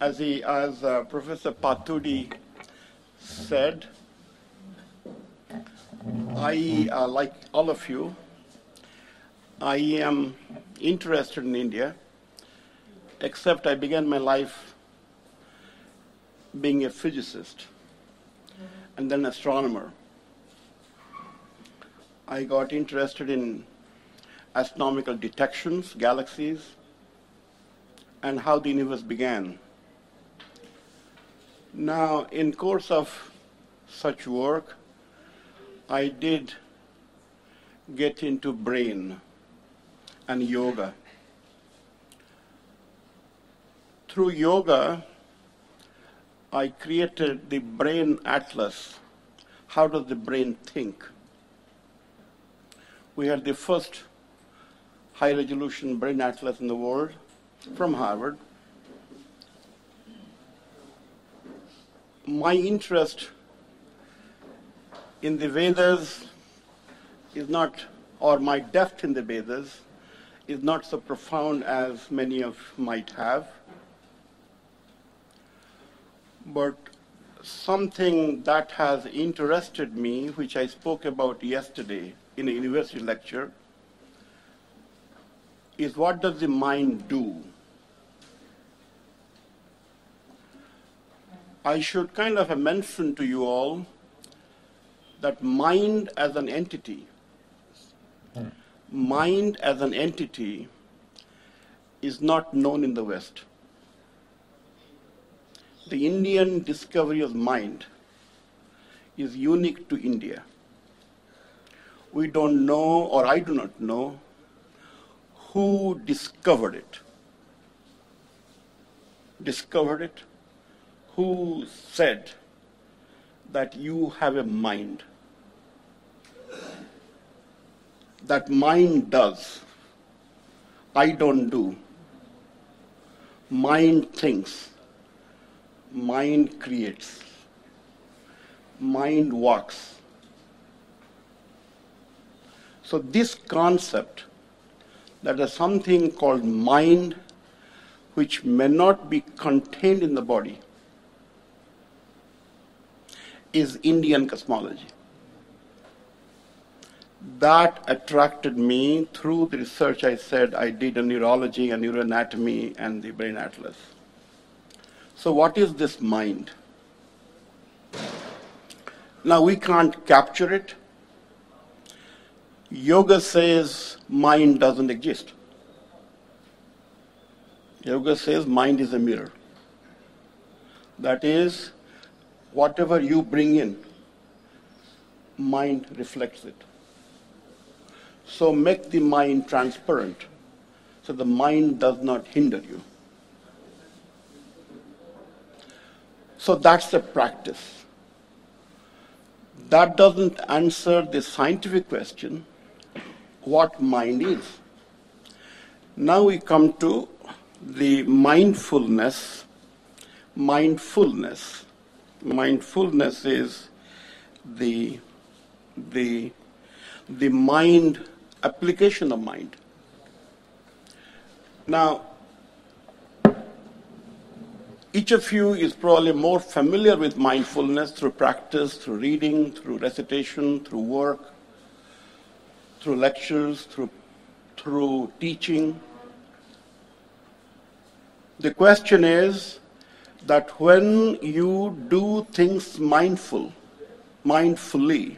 as, he, as uh, Professor Paturi said, I, uh, like all of you, I am interested in India, except I began my life being a physicist and then astronomer. I got interested in astronomical detections, galaxies, and how the universe began. Now, in course of such work, I did get into brain and yoga. Through yoga, I created the brain atlas. How does the brain think? We had the first high resolution brain atlas in the world from Harvard. My interest in the Vedas is not, or my depth in the Vedas is not so profound as many of might have. But something that has interested me, which I spoke about yesterday in a university lecture, is what does the mind do? I should kind of mention to you all that mind as an entity, hmm. mind as an entity is not known in the West. The Indian discovery of mind is unique to India. We don't know, or I do not know, who discovered it. Discovered it? Who said that you have a mind? That mind does. I don't do. Mind thinks. Mind creates. Mind walks. So, this concept that there's something called mind which may not be contained in the body is Indian cosmology. That attracted me through the research I said I did in neurology and neuroanatomy and the brain atlas. So, what is this mind? Now, we can't capture it. Yoga says mind doesn't exist. Yoga says mind is a mirror. That is, whatever you bring in, mind reflects it. So make the mind transparent so the mind does not hinder you. So that's the practice. That doesn't answer the scientific question what mind is. Now we come to the mindfulness. Mindfulness. Mindfulness is the, the, the mind, application of mind. Now, each of you is probably more familiar with mindfulness through practice, through reading, through recitation, through work through lectures, through, through teaching. The question is that when you do things mindful, mindfully,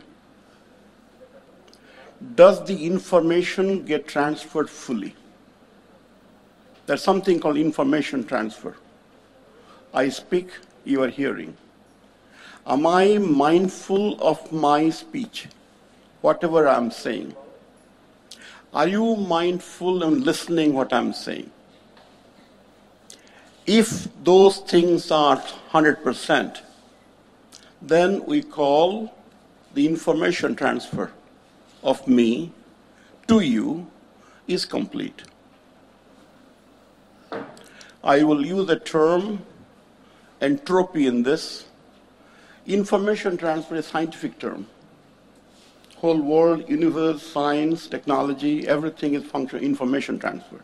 does the information get transferred fully? There's something called information transfer. I speak, you are hearing. Am I mindful of my speech, whatever I'm saying? Are you mindful and listening what I'm saying? If those things are 100%, then we call the information transfer of me to you is complete. I will use the term entropy in this. Information transfer is a scientific term whole world, universe, science, technology, everything is function information transfer.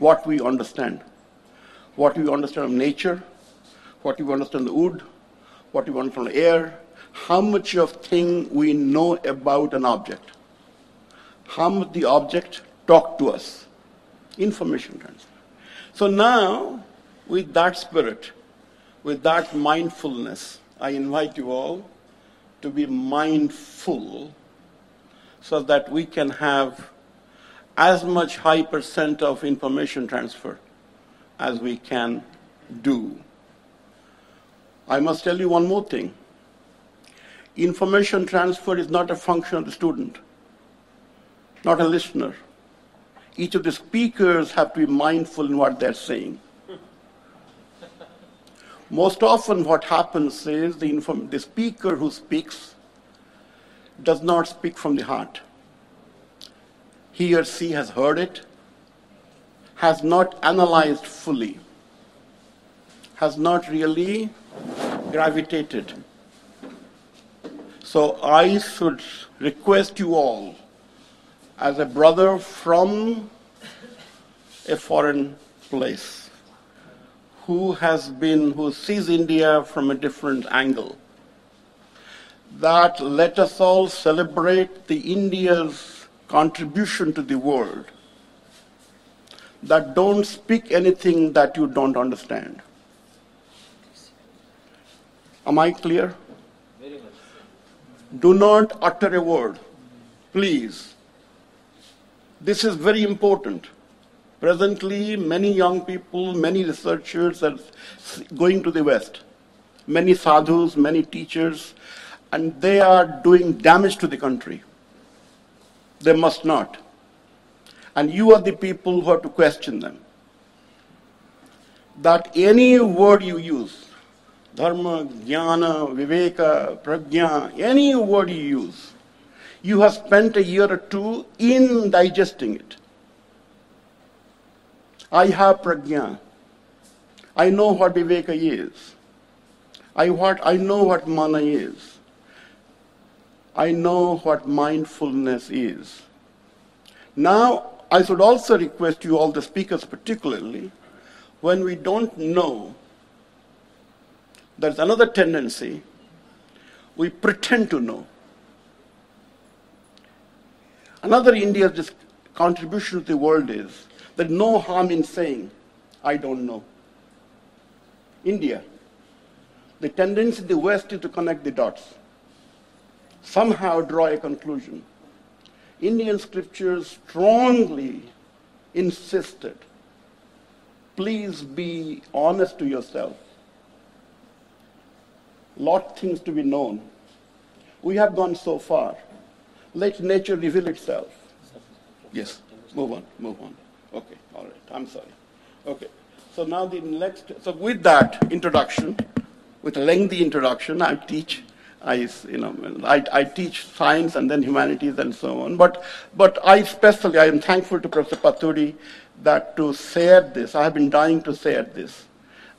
What we understand. What we understand of nature, what we understand of the wood, what we understand the air, how much of thing we know about an object, how much the object talk to us, information transfer. So now, with that spirit, with that mindfulness, I invite you all to be mindful so that we can have as much high percent of information transfer as we can do. I must tell you one more thing. Information transfer is not a function of the student, not a listener. Each of the speakers have to be mindful in what they're saying. Most often, what happens is the, the speaker who speaks does not speak from the heart. He or she has heard it, has not analyzed fully, has not really gravitated. So I should request you all, as a brother from a foreign place, who has been, who sees India from a different angle, that let us all celebrate the India's contribution to the world. That don't speak anything that you don't understand. Am I clear? Do not utter a word, please. This is very important. Presently, many young people, many researchers are going to the West, many sadhus, many teachers, and they are doing damage to the country. They must not. And you are the people who have to question them. That any word you use, dharma, jnana, viveka, prajna, any word you use, you have spent a year or two in digesting it. I have prajna. I know what viveka is. I, what, I know what mana is. I know what mindfulness is. Now, I should also request you, all the speakers particularly, when we don't know, there's another tendency, we pretend to know. Another India's contribution to the world is there's no harm in saying, I don't know. India, the tendency in the West is to connect the dots, somehow draw a conclusion. Indian scriptures strongly insisted please be honest to yourself. Lot things to be known. We have gone so far. Let nature reveal itself. Yes, move on, move on. Okay, all right, I'm sorry. Okay, so now the next, so with that introduction, with a lengthy introduction, I teach I, you know, I, I, teach science and then humanities and so on. But, but I especially, I am thankful to Professor Paturi that to share this, I have been dying to share this,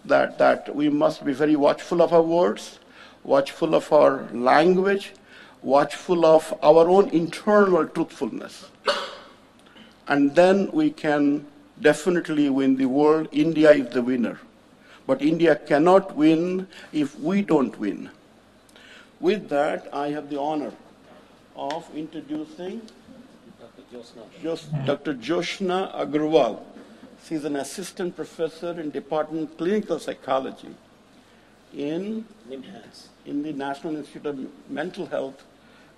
that, that we must be very watchful of our words, watchful of our language, watchful of our own internal truthfulness. And then we can definitely win the world. India is the winner. But India cannot win if we don't win. With that, I have the honor of introducing Dr. Jyotsna Agarwal. She's an assistant professor in Department of Clinical Psychology in, in the National Institute of Mental Health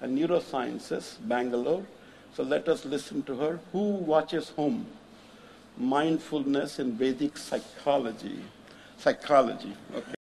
and Neurosciences, Bangalore. So let us listen to her. Who watches home? Mindfulness in Vedic psychology. Psychology. Okay.